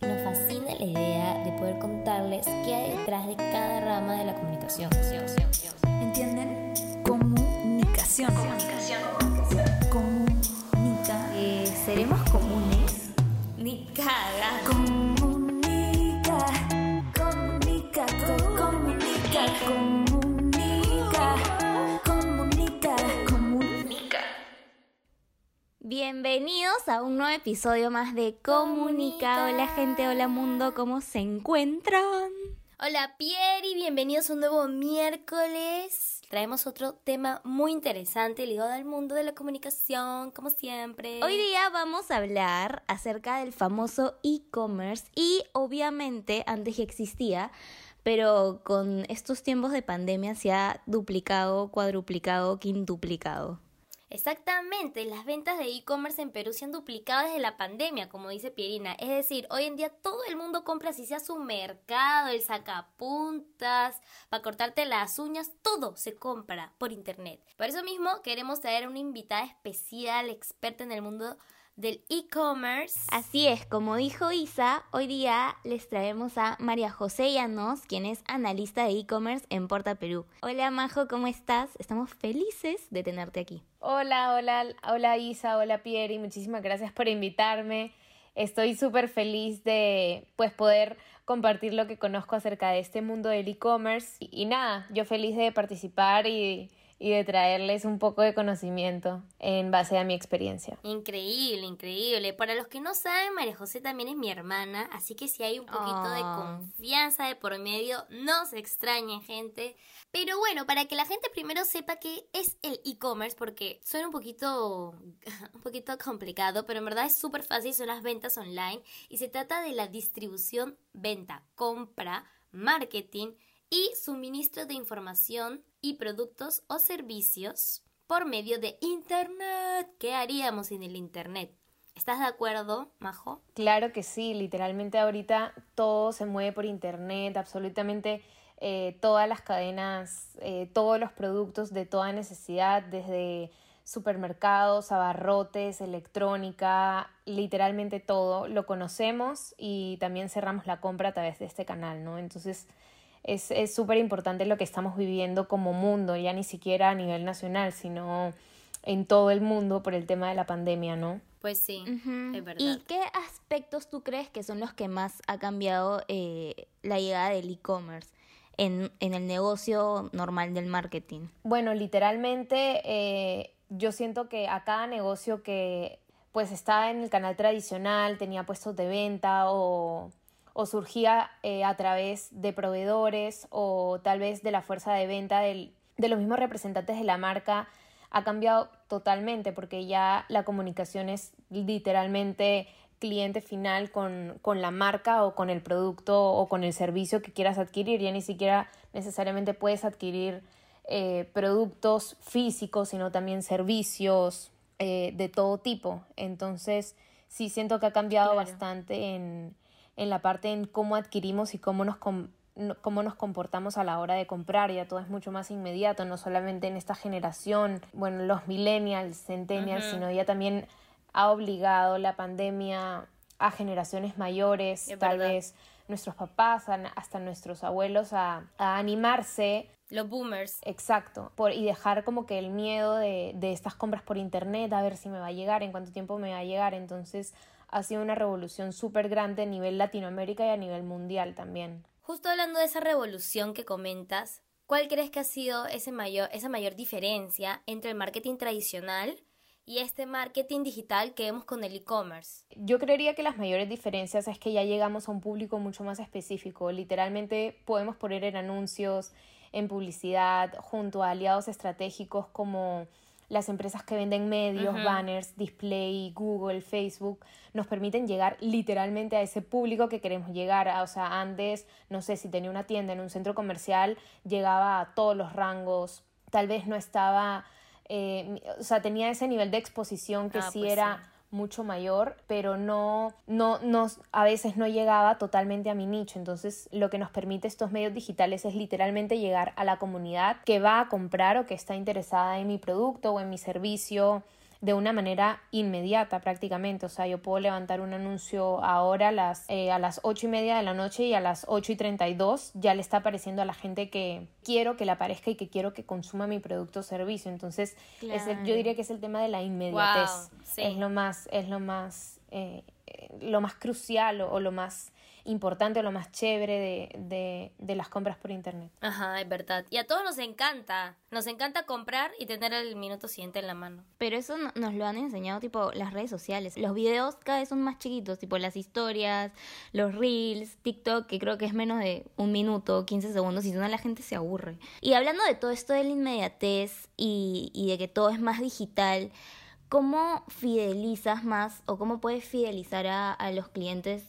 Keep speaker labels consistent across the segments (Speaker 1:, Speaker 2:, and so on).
Speaker 1: Nos fascina la idea de poder contarles qué hay detrás de cada rama de la comunicación.
Speaker 2: ¿Entienden? Comunicación. Comunica.
Speaker 1: Eh, ¿Seremos comunes? Ni caga.
Speaker 2: Comunica. Comunica. co- Comunica. Comunica.
Speaker 3: Bienvenidos a un nuevo episodio más de Comunica. Hola gente, hola mundo, ¿cómo se encuentran?
Speaker 1: Hola Pierre y bienvenidos a un nuevo miércoles. Traemos otro tema muy interesante ligado al mundo de la comunicación, como siempre.
Speaker 3: Hoy día vamos a hablar acerca del famoso e-commerce y obviamente antes ya existía, pero con estos tiempos de pandemia se ha duplicado, cuadruplicado, quintuplicado.
Speaker 1: Exactamente, las ventas de e-commerce en Perú se han duplicado desde la pandemia, como dice Pierina. Es decir, hoy en día todo el mundo compra, si sea su mercado, el sacapuntas, para cortarte las uñas, todo se compra por internet. Por eso mismo queremos traer una invitada especial, experta en el mundo del e-commerce.
Speaker 3: Así es, como dijo Isa, hoy día les traemos a María José Llanos, quien es analista de e-commerce en Porta Perú. Hola Majo, ¿cómo estás? Estamos felices de tenerte aquí.
Speaker 4: Hola, hola, hola Isa, hola Pierre y muchísimas gracias por invitarme. Estoy súper feliz de pues poder compartir lo que conozco acerca de este mundo del e-commerce y, y nada, yo feliz de participar y, y de traerles un poco de conocimiento en base a mi experiencia.
Speaker 1: Increíble, increíble. Para los que no saben, María José también es mi hermana, así que si hay un poquito de
Speaker 3: Oh.
Speaker 1: confianza de por medio, no se extrañen, gente. Pero bueno, para que la gente primero sepa qué es el e-commerce, porque suena un poquito, un poquito complicado, pero en verdad es súper fácil, son las ventas online y se trata de la distribución, venta, compra, marketing y suministro de información y productos o servicios por medio de Internet. ¿Qué haríamos sin el Internet? ¿Estás de acuerdo, Majo?
Speaker 4: Claro que sí, literalmente ahorita todo se mueve por internet, absolutamente eh, todas las cadenas, eh, todos los productos de toda necesidad, desde supermercados, abarrotes, electrónica, literalmente todo, lo conocemos y también cerramos la compra a través de este canal, ¿no? Entonces es es súper importante lo que estamos viviendo como mundo, ya ni siquiera a nivel nacional, sino en todo el mundo por el tema de la pandemia, ¿no?
Speaker 1: Pues sí, es verdad.
Speaker 3: ¿Y qué aspectos tú crees que son los que más ha cambiado eh, la llegada del e-commerce en, en el negocio normal del marketing?
Speaker 4: Bueno, literalmente eh, yo siento que a cada negocio que pues estaba en el canal tradicional, tenía puestos de venta o, o surgía eh, a través de proveedores o tal vez de la fuerza de venta del- de los mismos representantes de la marca, ha cambiado totalmente porque ya la comunicación es literalmente cliente final con, con la marca o con el producto o con el servicio que quieras adquirir. Ya ni siquiera necesariamente puedes adquirir eh, productos físicos, sino también servicios eh, de todo tipo. Entonces, sí siento que ha cambiado
Speaker 3: Claro.
Speaker 4: bastante en, en la parte en cómo adquirimos y cómo nos, cómo nos comportamos a la hora de comprar. Ya todo es mucho más inmediato, no solamente en esta generación, bueno, los millennials, centennials, sino ya también ha obligado la pandemia a generaciones mayores,
Speaker 1: Es
Speaker 4: tal
Speaker 1: verdad.
Speaker 4: vez nuestros papás, hasta nuestros abuelos, a, a animarse
Speaker 1: Los boomers.
Speaker 4: Exacto, por, y dejar como que el miedo de, de estas compras por internet, a ver si me va a llegar, en cuánto tiempo me va a llegar. Entonces ha sido una revolución súper grande a nivel Latinoamérica y a nivel mundial también.
Speaker 1: Justo hablando de esa revolución que comentas, ¿cuál crees que ha sido ese mayor, esa mayor diferencia entre el marketing tradicional y este marketing digital que vemos con el e-commerce?
Speaker 4: Yo creería que las mayores diferencias es que ya llegamos a un público mucho más específico. Literalmente podemos poner en anuncios, en publicidad, junto a aliados estratégicos como las empresas que venden medios, banners, display, Google, Facebook, nos permiten llegar literalmente a ese público que queremos llegar. a- O sea, antes, no sé, si tenía una tienda en un centro comercial, llegaba a todos los rangos, tal vez no estaba, eh, o sea, tenía ese nivel de exposición que
Speaker 1: Ah,
Speaker 4: sí
Speaker 1: pues
Speaker 4: era
Speaker 1: sí.
Speaker 4: Mucho mayor, pero no, no, no, a veces no llegaba totalmente a mi nicho. Entonces, lo que nos permite estos medios digitales es literalmente llegar a la comunidad que va a comprar o que está interesada en mi producto o en mi servicio de una manera inmediata prácticamente. O sea, yo puedo levantar un anuncio ahora a las, eh, a las 8 y media de la noche y a las 8 y 32 ya le está apareciendo a la gente que quiero que le aparezca y que quiero que consuma mi producto o servicio. Entonces, es el- yo diría que es el tema de la inmediatez.
Speaker 1: Wow, sí.
Speaker 4: Es lo más, es lo más, eh, eh, lo más crucial o, o lo más importante o lo más chévere de, de, de las compras por internet.
Speaker 1: Ajá, es verdad. Y a todos nos encanta. Nos encanta comprar y tener el minuto siguiente en la mano.
Speaker 3: Pero eso no- nos lo han enseñado tipo las redes sociales. Los videos cada vez son más chiquitos, tipo las historias, los reels, TikTok, que creo que es menos de un minuto, 15 segundos, y si no la gente se aburre. Y hablando de todo esto de la inmediatez y, y de que todo es más digital, ¿cómo fidelizas más o cómo puedes fidelizar a, a los clientes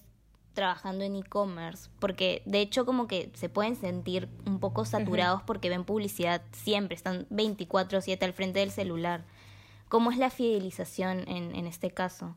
Speaker 3: trabajando en e-commerce? Porque de hecho como que se pueden sentir un poco saturados porque ven publicidad siempre, están 24/7 al frente del celular. ¿Cómo es la fidelización en, en este caso?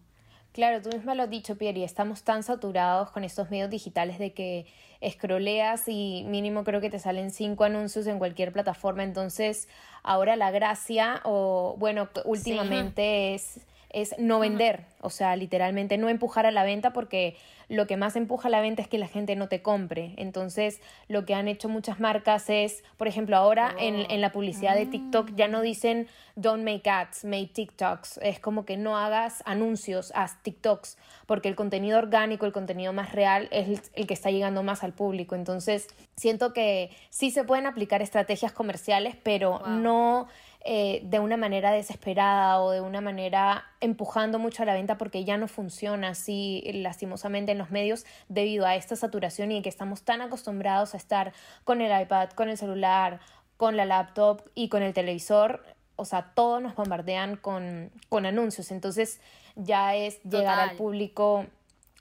Speaker 4: Claro, tú misma lo has dicho, Pierre, y estamos tan saturados con estos medios digitales de que scrolleas y mínimo creo que te salen cinco anuncios en cualquier plataforma. Entonces, ahora la gracia, o bueno, últimamente es, es no vender, o sea, literalmente no empujar a la venta porque lo que más empuja a la venta es que la gente no te compre. Entonces, lo que han hecho muchas marcas es, por ejemplo, ahora en, en la publicidad de TikTok ya no dicen don't make ads, make TikToks. Es como que no hagas anuncios, haz TikToks, porque el contenido orgánico, el contenido más real es el, el que está llegando más al público. Entonces, siento que sí se pueden aplicar estrategias comerciales, pero
Speaker 1: Wow.
Speaker 4: no eh, de una manera desesperada o de una manera empujando mucho a la venta porque ya no funciona así lastimosamente en los medios debido a esta saturación y que estamos tan acostumbrados a estar con el iPad, con el celular, con la laptop y con el televisor. O sea, todos nos bombardean con, con anuncios. Entonces ya es llegar al público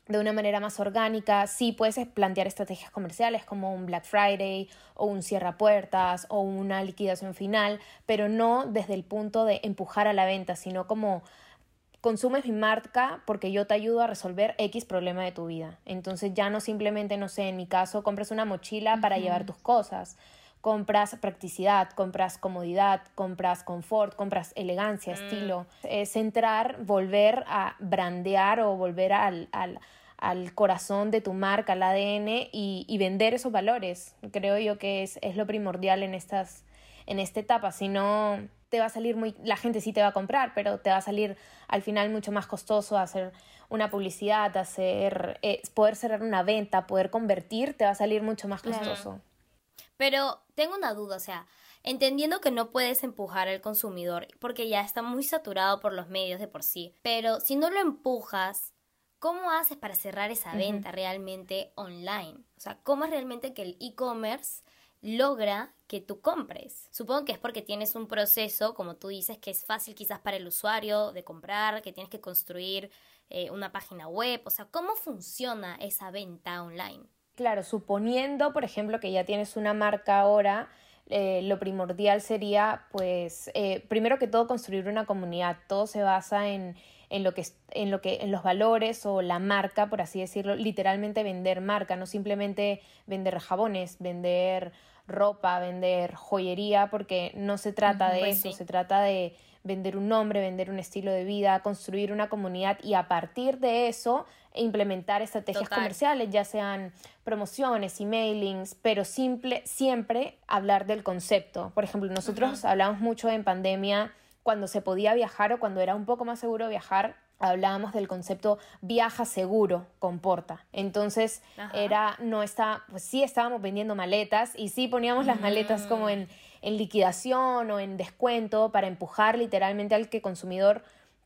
Speaker 4: de una manera más orgánica. Sí puedes plantear estrategias comerciales como un Black Friday o un cierra puertas o una liquidación final, pero no desde el punto de empujar a la venta, sino como consumes mi marca porque yo te ayudo a resolver X problema de tu vida. Entonces ya no simplemente, no sé, en mi caso, compras una mochila para llevar tus cosas. Compras practicidad, compras comodidad, compras confort, compras elegancia, estilo. Es entrar, volver a brandear o volver al, al, al corazón de tu marca, al ADN y, y vender esos valores. Creo yo que es, es lo primordial en estas, en esta etapa. Si no, te va a salir muy, la gente sí te va a comprar, pero te va a salir al final mucho más costoso hacer una publicidad, hacer, eh, poder cerrar una venta, poder convertir, te va a salir mucho más costoso.
Speaker 1: Pero tengo una duda, o sea, entendiendo que no puedes empujar al consumidor porque ya está muy saturado por los medios de por sí, pero si no lo empujas, ¿cómo haces para cerrar esa venta realmente online? O sea, ¿cómo es realmente que el e-commerce logra que tú compres? Supongo que es porque tienes un proceso, como tú dices, que es fácil quizás para el usuario de comprar, que tienes que construir eh, una página web, o sea, ¿cómo funciona esa venta online?
Speaker 4: Claro, suponiendo, por ejemplo, que ya tienes una marca ahora, eh, lo primordial sería, pues, eh, primero que todo, construir una comunidad. Todo se basa en, en lo que, es- en lo que, en los valores o la marca, por así decirlo, literalmente vender marca, no simplemente vender jabones, vender ropa, vender joyería, porque no se trata de
Speaker 1: pues
Speaker 4: eso,
Speaker 1: sí.
Speaker 4: se trata de vender un nombre, vender un estilo de vida, construir una comunidad y a partir de eso implementar estrategias
Speaker 1: Total.
Speaker 4: comerciales, ya sean promociones, emailings, pero simple, siempre hablar del concepto. Por ejemplo, nosotros hablamos mucho en pandemia cuando se podía viajar o cuando era un poco más seguro viajar, hablábamos del concepto viaja seguro con Porta. Entonces,
Speaker 1: Ajá.
Speaker 4: era, no está, pues sí estábamos vendiendo maletas y sí poníamos las maletas como en, en liquidación o en descuento para empujar literalmente al que consumidor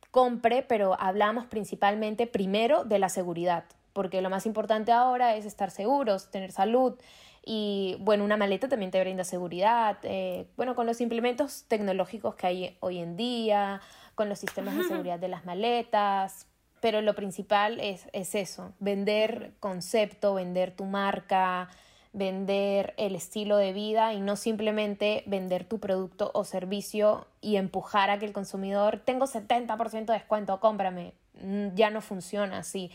Speaker 4: compre, pero hablamos principalmente primero de la seguridad, porque lo más importante ahora es estar seguros, tener salud y bueno, una maleta también te brinda seguridad, eh, bueno, con los implementos tecnológicos que hay hoy en día, con los sistemas de seguridad de las maletas, pero lo principal es, es eso, vender concepto, vender tu marca, vender el estilo de vida y no simplemente vender tu producto o servicio y empujar a que el consumidor tengo 70% de descuento, cómprame. Mm, Ya no funciona así.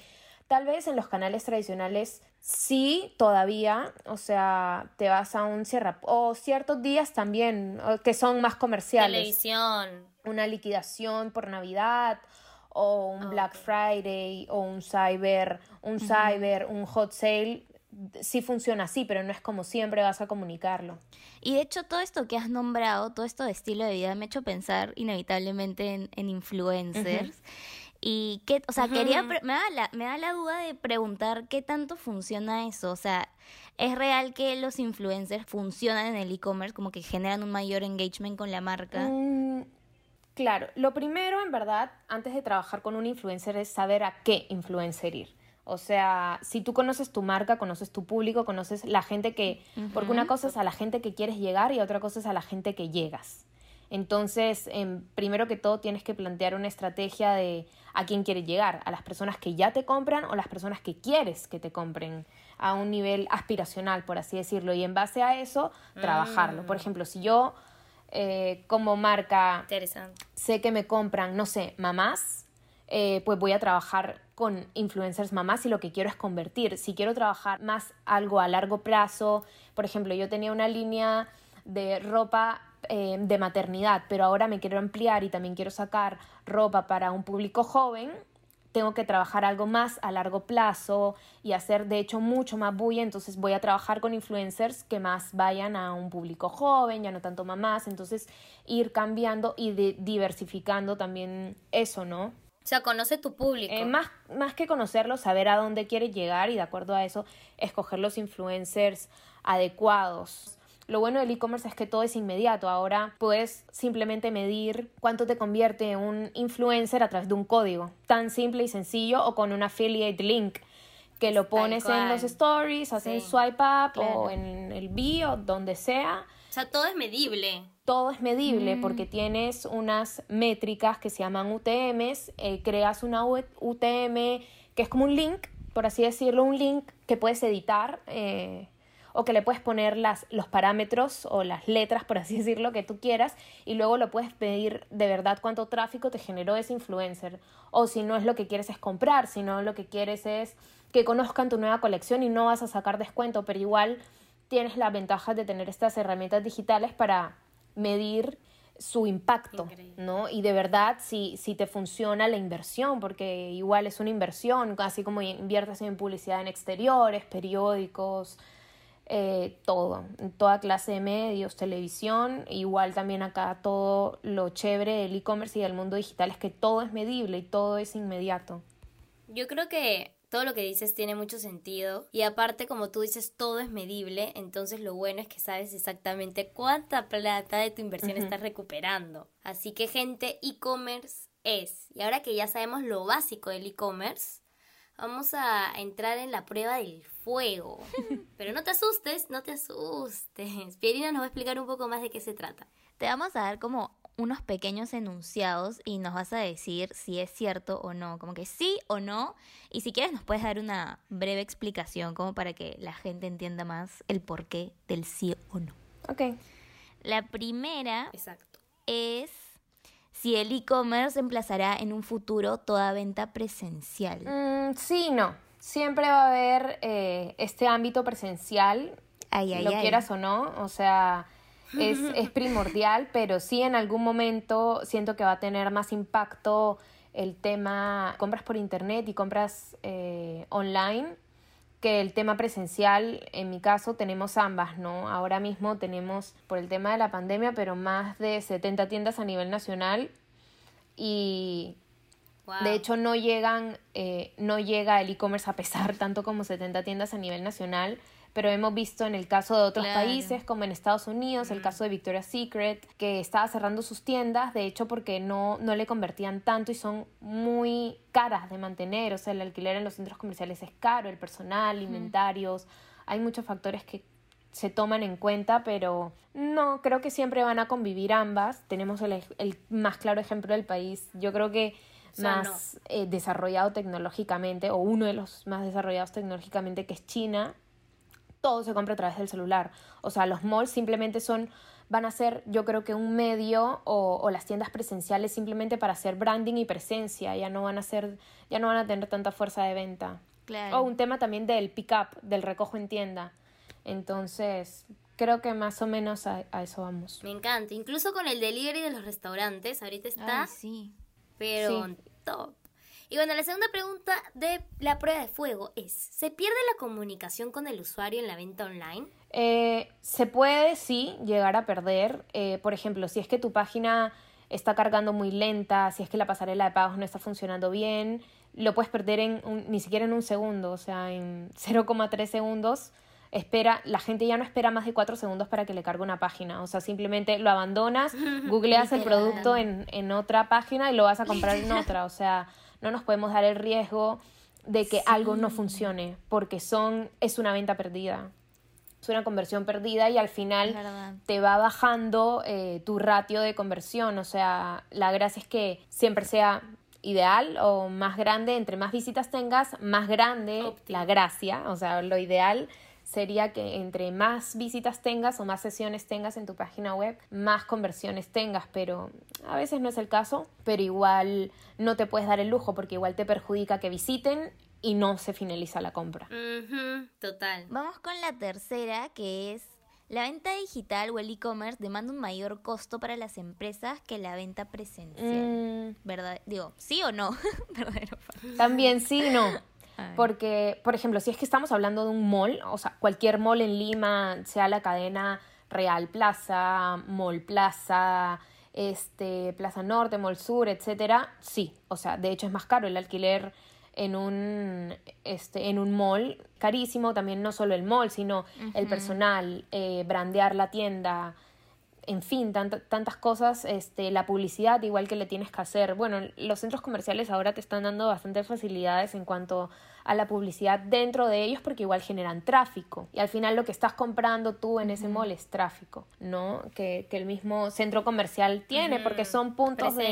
Speaker 4: Tal vez en los canales tradicionales sí, todavía, o sea, te vas a un cierra o ciertos días también que son más comerciales.
Speaker 1: Televisión.
Speaker 4: Una liquidación por Navidad o un
Speaker 1: Ah,
Speaker 4: Black. Friday o un Cyber, un Cyber, un Hot Sale. Sí funciona así, pero no es como siempre vas a comunicarlo.
Speaker 3: Y de hecho, todo esto que has nombrado, todo esto de estilo de vida, me ha hecho pensar inevitablemente en, en influencers. Y que, o sea, quería, me da, la, me da la duda de preguntar qué tanto funciona eso. O sea, ¿es real que los influencers funcionan en el e-commerce, como que generan un mayor engagement con la marca?
Speaker 4: Mm, claro, lo primero en verdad, antes de trabajar con un influencer, es saber a qué influencer ir. O sea, si tú conoces tu marca, conoces tu público, conoces la gente que... Porque una cosa es a la gente que quieres llegar y otra cosa es a la gente que llegas. Entonces, em, primero que todo, tienes que plantear una estrategia de a quién quieres llegar, a las personas que ya te compran o las personas que quieres que te compren a un nivel aspiracional, por así decirlo, y en base a eso, trabajarlo. Por ejemplo, si yo eh, como marca sé que me compran, no sé, mamás, eh, pues voy a trabajar con influencers mamás y lo que quiero es convertir. Si quiero trabajar más algo a largo plazo, por ejemplo, yo tenía una línea de ropa eh, de maternidad, pero ahora me quiero ampliar y también quiero sacar ropa para un público joven, tengo que trabajar algo más a largo plazo y hacer de hecho mucho más bulla, entonces voy a trabajar con influencers que más vayan a un público joven, ya no tanto mamás, entonces ir cambiando y de- diversificando también eso, ¿no?
Speaker 1: O sea, conoce tu público.
Speaker 4: Eh, más, más que conocerlo, saber a dónde quiere llegar y de acuerdo a eso, escoger los influencers adecuados. Lo bueno del e-commerce es que todo es inmediato. Ahora puedes simplemente medir cuánto te convierte un influencer a través de un código. Tan simple y sencillo o con un affiliate link que lo pones en los stories, haces
Speaker 1: Sí.
Speaker 4: swipe up
Speaker 3: Claro.
Speaker 4: o en el bio, donde sea
Speaker 1: O sea, todo es medible.
Speaker 4: todo es medible
Speaker 3: Mm.
Speaker 4: porque tienes unas métricas que se llaman UTMs, eh, creas una UTM que es como un link, por así decirlo, un link que puedes editar eh, o que le puedes poner las, los parámetros o las letras, por así decirlo, que tú quieras y luego lo puedes pedir de verdad cuánto tráfico te generó ese influencer. O si no es lo que quieres es comprar, si no lo que quieres es que conozcan tu nueva colección y no vas a sacar descuento, pero igual tienes la ventaja de tener estas herramientas digitales para medir su impacto,
Speaker 1: Increíble.
Speaker 4: ¿no? Y de verdad si, si te funciona la inversión, porque igual es una inversión, así como inviertes en publicidad en exteriores, periódicos, eh, todo, toda clase de medios, televisión, igual también acá todo lo chévere del e-commerce y del mundo digital es que todo es medible y todo es inmediato.
Speaker 1: Yo creo que todo lo que dices tiene mucho sentido y aparte como tú dices todo es medible, entonces lo bueno es que sabes exactamente cuánta plata de tu inversión estás recuperando. Así que gente, e-commerce es. Y ahora que ya sabemos lo básico del e-commerce, vamos a entrar en la prueba del fuego. Pero no te asustes, no te asustes. Pierina nos va a explicar un poco más de qué se trata.
Speaker 3: Te vamos a dar como unos pequeños enunciados y nos vas a decir si es cierto o no, como que sí o no. Y si quieres nos puedes dar una breve explicación como para que la gente entienda más el porqué del sí o no.
Speaker 4: Ok.
Speaker 3: La primera
Speaker 1: Exacto.
Speaker 3: es si el e-commerce emplazará en un futuro toda venta presencial.
Speaker 4: Mm, sí, no. Siempre va a haber eh, este ámbito presencial,
Speaker 3: Ay, ay,
Speaker 4: lo
Speaker 3: ay.
Speaker 4: quieras o no. O sea, es, es primordial, pero sí en algún momento siento que va a tener más impacto el tema compras por internet y compras eh, online que el tema presencial, en mi caso tenemos ambas, ¿no? Ahora mismo tenemos, por el tema de la pandemia, pero más de 70 tiendas a nivel nacional y
Speaker 1: Wow.
Speaker 4: de hecho, no llegan, eh, no llega el e-commerce a pesar tanto como 70 tiendas a nivel nacional, pero hemos visto en el caso de otros
Speaker 3: Claro.
Speaker 4: países, como en Estados Unidos, el caso de Victoria's Secret, que estaba cerrando sus tiendas, de hecho, porque no, no le convertían tanto y son muy caras de mantener, o sea, el alquiler en los centros comerciales es caro, el personal, inventarios, hay muchos factores que se toman en cuenta, pero no, creo que siempre van a convivir ambas. Tenemos el, el más claro ejemplo del país, yo creo que
Speaker 1: O sea,
Speaker 4: más eh, desarrollado tecnológicamente, o uno de los más desarrollados tecnológicamente, que es China, todo se compra a través del celular. O sea, los malls simplemente son, van a ser, yo creo que un medio o, o las tiendas presenciales simplemente para hacer branding y presencia. Ya no van a ser, ya no van a tener tanta fuerza de venta.
Speaker 3: Claro.
Speaker 4: O un tema también del pick-up, del recojo en tienda. Entonces, creo que más o menos a, a eso vamos.
Speaker 1: Me encanta. Incluso con el delivery de los restaurantes, ahorita está,
Speaker 3: Ay, sí.
Speaker 1: pero
Speaker 4: Sí.
Speaker 1: top. Y bueno, la segunda pregunta de la prueba de fuego es, ¿se pierde la comunicación con el usuario en la venta online?
Speaker 4: Eh, se puede, sí, llegar a perder. Eh, por ejemplo, si es que tu página está cargando muy lenta, si es que la pasarela de pagos no está funcionando bien, lo puedes perder en un- ni siquiera en un segundo, o sea, en 0,3 segundos. Espera, la gente ya no espera más de 4 segundos para que le cargue una página. O sea, simplemente lo abandonas, googleas el producto en, en otra página y lo vas a comprar en otra. O sea, no nos podemos dar el riesgo de que algo no funcione, porque son, es una venta perdida. Es una conversión perdida y al final te va bajando eh, tu ratio de conversión. O sea, la gracia es que siempre sea ideal o más grande, entre más visitas tengas, más grande la gracia. O sea, lo ideal sería que entre más visitas tengas o más sesiones tengas en tu página web, más conversiones tengas, pero a veces no es el caso, pero igual no te puedes dar el lujo porque igual te perjudica que visiten y no se finaliza la compra.
Speaker 1: Total.
Speaker 3: Vamos con la tercera, que es la venta digital o el e-commerce demanda un mayor costo para las empresas que la venta presencial.
Speaker 4: Mm,
Speaker 3: ¿Verdad? Digo, ¿sí o no? Verdadero.
Speaker 4: También sí y no.
Speaker 3: Ay.
Speaker 4: Porque, por ejemplo, si es que estamos hablando de un mall, o sea, cualquier mall en Lima, sea la cadena Real Plaza, Mall Plaza, este, Plaza Norte, Mall Sur, etcétera, sí. O sea, de hecho es más caro el alquiler en un, este, en un mall, carísimo, también no solo el mall, sino el personal, eh, brandear la tienda, en fin, tant- tantas cosas, este, la publicidad igual que le tienes que hacer. Bueno, los centros comerciales ahora te están dando bastantes facilidades en cuanto a la publicidad dentro de ellos porque igual generan tráfico. Y al final lo que estás comprando tú en ese mall es tráfico, ¿no? Que, que el mismo centro comercial tiene porque son puntos de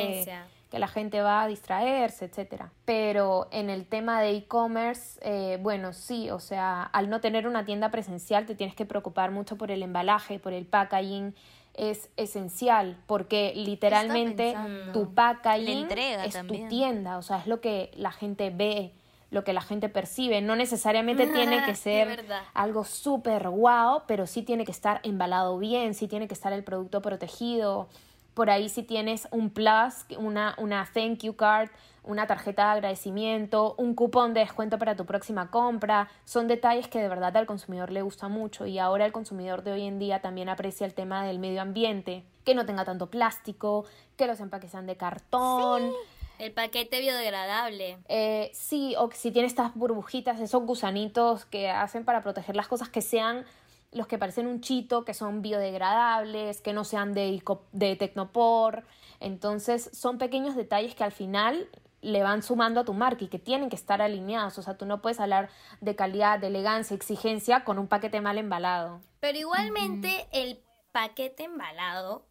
Speaker 4: que la gente va a distraerse, etcétera. Pero en el tema de e-commerce, eh, bueno, sí, o sea, al no tener una tienda presencial te tienes que preocupar mucho por el embalaje, por el packaging. Es esencial porque literalmente tu packaging es
Speaker 3: también.
Speaker 4: tu tienda, o sea, es lo que la gente ve, lo que la gente percibe. No necesariamente tiene que ser algo súper guau, pero sí tiene que estar embalado bien, sí tiene que estar el producto protegido. Por ahí si tienes un plus, una, una thank you card, una tarjeta de agradecimiento, un cupón de descuento para tu próxima compra, son detalles que de verdad al consumidor le gusta mucho y ahora el consumidor de hoy en día también aprecia el tema del medio ambiente, que no tenga tanto plástico, que los empaques sean de cartón.
Speaker 1: El paquete biodegradable.
Speaker 4: Eh, sí, o si tiene estas burbujitas, esos gusanitos que hacen para proteger las cosas que sean los que parecen un chito, que son biodegradables, que no sean de, de Tecnopor. Entonces, son pequeños detalles que al final le van sumando a tu marca y que tienen que estar alineados. O sea, tú no puedes hablar de calidad, de elegancia, exigencia con un paquete mal embalado.
Speaker 1: Pero igualmente el paquete embalado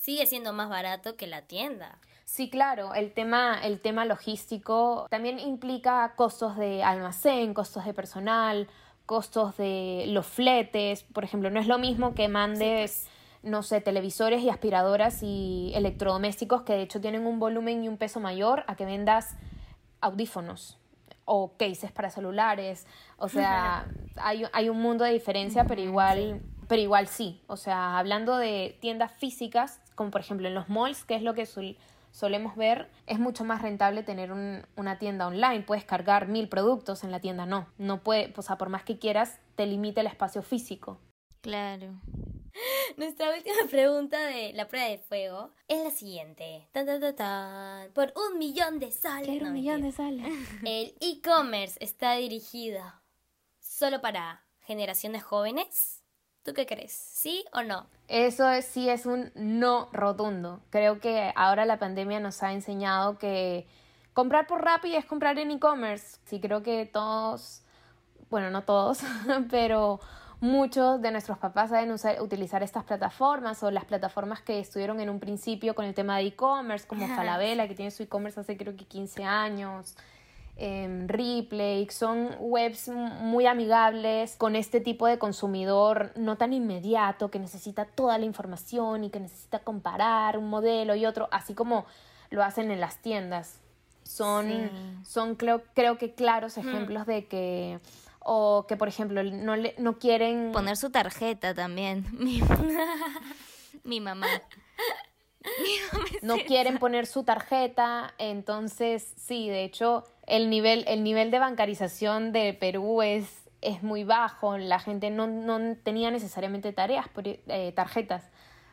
Speaker 1: sigue siendo más barato que la tienda.
Speaker 4: Sí, claro, el tema, el tema logístico también implica costos de almacén, costos de personal, costos de los fletes. Por ejemplo, no es lo mismo que mandes, no sé, televisores y aspiradoras y electrodomésticos que de hecho tienen un volumen y un peso mayor a que vendas audífonos o cases para celulares. O sea, hay, hay un mundo de diferencia, pero igual, pero igual sí. O sea, hablando de tiendas físicas, como por ejemplo en los malls, que es lo que sol- solemos ver, es mucho más rentable tener un- una tienda online. Puedes cargar mil productos, en la tienda no. No puede, o sea, por más que quieras, te limita el espacio físico.
Speaker 3: Claro.
Speaker 1: Nuestra última pregunta de la prueba de fuego es la siguiente. Tan, tan, tan, tan. Por un millón de soles. No, mentira.
Speaker 4: sales.
Speaker 1: ¿El e-commerce está dirigido solo para generaciones jóvenes? ¿Tú qué crees? ¿Sí o no?
Speaker 4: Eso es- sí es un no rotundo. Creo que ahora la pandemia nos ha enseñado que comprar por Rappi es comprar en e-commerce. Sí, creo que todos, bueno, no todos, pero muchos de nuestros papás saben usar- utilizar estas plataformas o las plataformas que estuvieron en un principio con el tema de e-commerce, como Falabella, que tiene su e-commerce hace creo que 15 años em, Replay, son webs muy amigables con este tipo de consumidor no tan inmediato que necesita toda la información y que necesita comparar un modelo y otro, así como lo hacen en las tiendas. son,
Speaker 3: Sí.
Speaker 4: son creo, creo que claros
Speaker 1: Mm.
Speaker 4: ejemplos de que, o que por ejemplo no, le, no quieren
Speaker 3: Poner su tarjeta también. Mi, mi mamá.
Speaker 4: no quieren poner su tarjeta, entonces sí, de hecho el nivel, el nivel de bancarización de Perú es, es muy bajo, la gente no, no tenía necesariamente tareas, eh, tarjetas,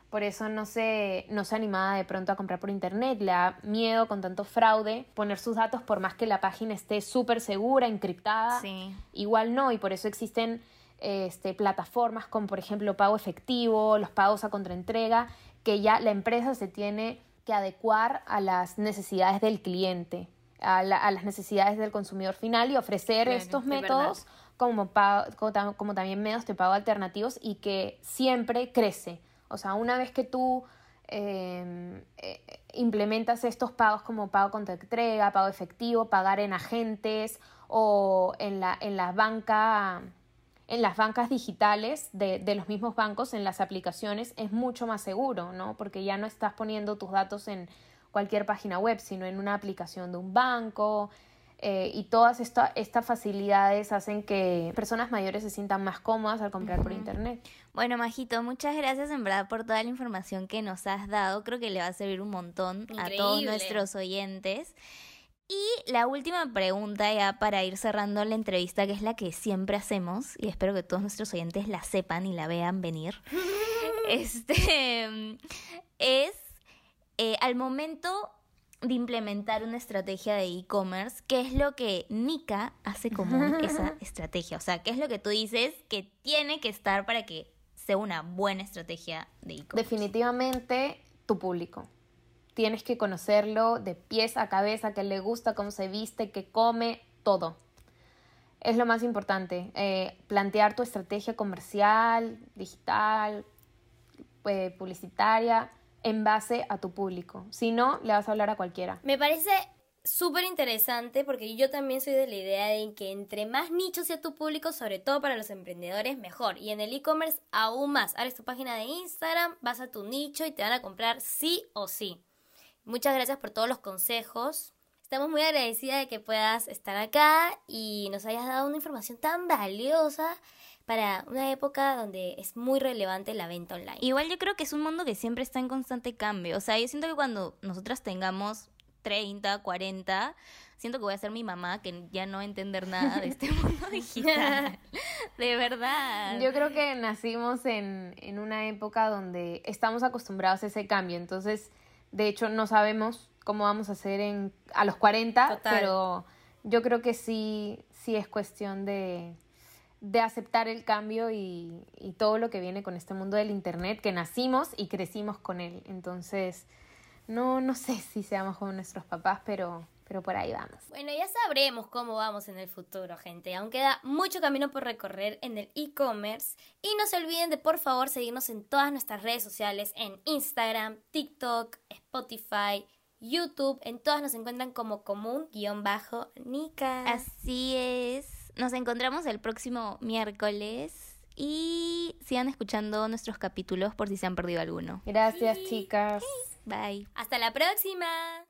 Speaker 4: por eso no se, no se animaba de pronto a comprar por internet, le da miedo con tanto fraude poner sus datos por más que la página esté súper segura, encriptada,
Speaker 3: Sí.
Speaker 4: igual no, y por eso existen este, plataformas como por ejemplo pago efectivo, los pagos a contraentrega, que ya la empresa se tiene que adecuar a las necesidades del cliente, a, la- a las necesidades del consumidor final y ofrecer estos
Speaker 1: es
Speaker 4: métodos como, pago- como, como también medios de pago alternativos y que siempre crece. O sea, una vez que tú eh, eh, implementas estos pagos como pago contra entrega, pago efectivo, pagar en agentes o en la, en la banca, en las bancas digitales de, de los mismos bancos, en las aplicaciones, es mucho más seguro, ¿no? Porque ya no estás poniendo tus datos en cualquier página web, sino en una aplicación de un banco. eh, y todas esta- estas facilidades hacen que personas mayores se sientan más cómodas al comprar por internet.
Speaker 3: Bueno, Majito, muchas gracias en verdad por toda la información que nos has dado. Creo que le va a servir un montón a todos nuestros oyentes. Y la última pregunta ya para ir cerrando la entrevista, que es la que siempre hacemos, y espero que todos nuestros oyentes la sepan y la vean venir. este es eh, al momento de implementar una estrategia de e-commerce, ¿qué es lo que Nika hace común esa estrategia? O sea, ¿qué es lo que tú dices que tiene que estar para que sea una buena estrategia de e-commerce?
Speaker 4: Definitivamente tu público. Tienes que conocerlo de pies a cabeza, qué le gusta, cómo se viste, qué come, todo. Es lo más importante. eh, plantear tu estrategia comercial, digital, eh, publicitaria, en base a tu público. Si no, le vas a hablar a cualquiera.
Speaker 1: Me parece súper interesante porque yo también soy de la idea de que entre más nichos sea tu público, sobre todo para los emprendedores, mejor. Y en el e-commerce aún más. Abres tu página de Instagram, vas a tu nicho y te van a comprar sí o sí. Muchas gracias por todos los consejos. Estamos muy agradecidas de que puedas estar acá y nos hayas dado una información tan valiosa para una época donde es muy relevante la venta online.
Speaker 3: Igual yo creo que es un mundo que siempre está en constante cambio. O sea, yo siento que cuando nosotras tengamos 30, 40, siento que voy a ser mi mamá, que ya no entender nada de este mundo digital. De verdad.
Speaker 4: Yo creo que nacimos en, en una época donde estamos acostumbrados a ese cambio, entonces de hecho no sabemos cómo vamos a hacer en, a los 40,
Speaker 1: Total.
Speaker 4: pero yo creo que sí, sí es cuestión de, de aceptar el cambio y, y todo lo que viene con este mundo del Internet, que nacimos y crecimos con él. Entonces, no, no sé si seamos como nuestros papás, pero, pero por ahí vamos.
Speaker 1: Bueno, ya sabremos cómo vamos en el futuro, gente. Aún queda mucho camino por recorrer en el e-commerce. Y no se olviden de, por favor, seguirnos en todas nuestras redes sociales, en Instagram, TikTok, Spotify, YouTube. En todas nos encuentran como común-nica.
Speaker 3: Así es. Nos encontramos el próximo miércoles y sigan escuchando nuestros capítulos por si se han perdido alguno.
Speaker 4: Gracias, chicas.
Speaker 3: Bye.
Speaker 1: Hasta la próxima.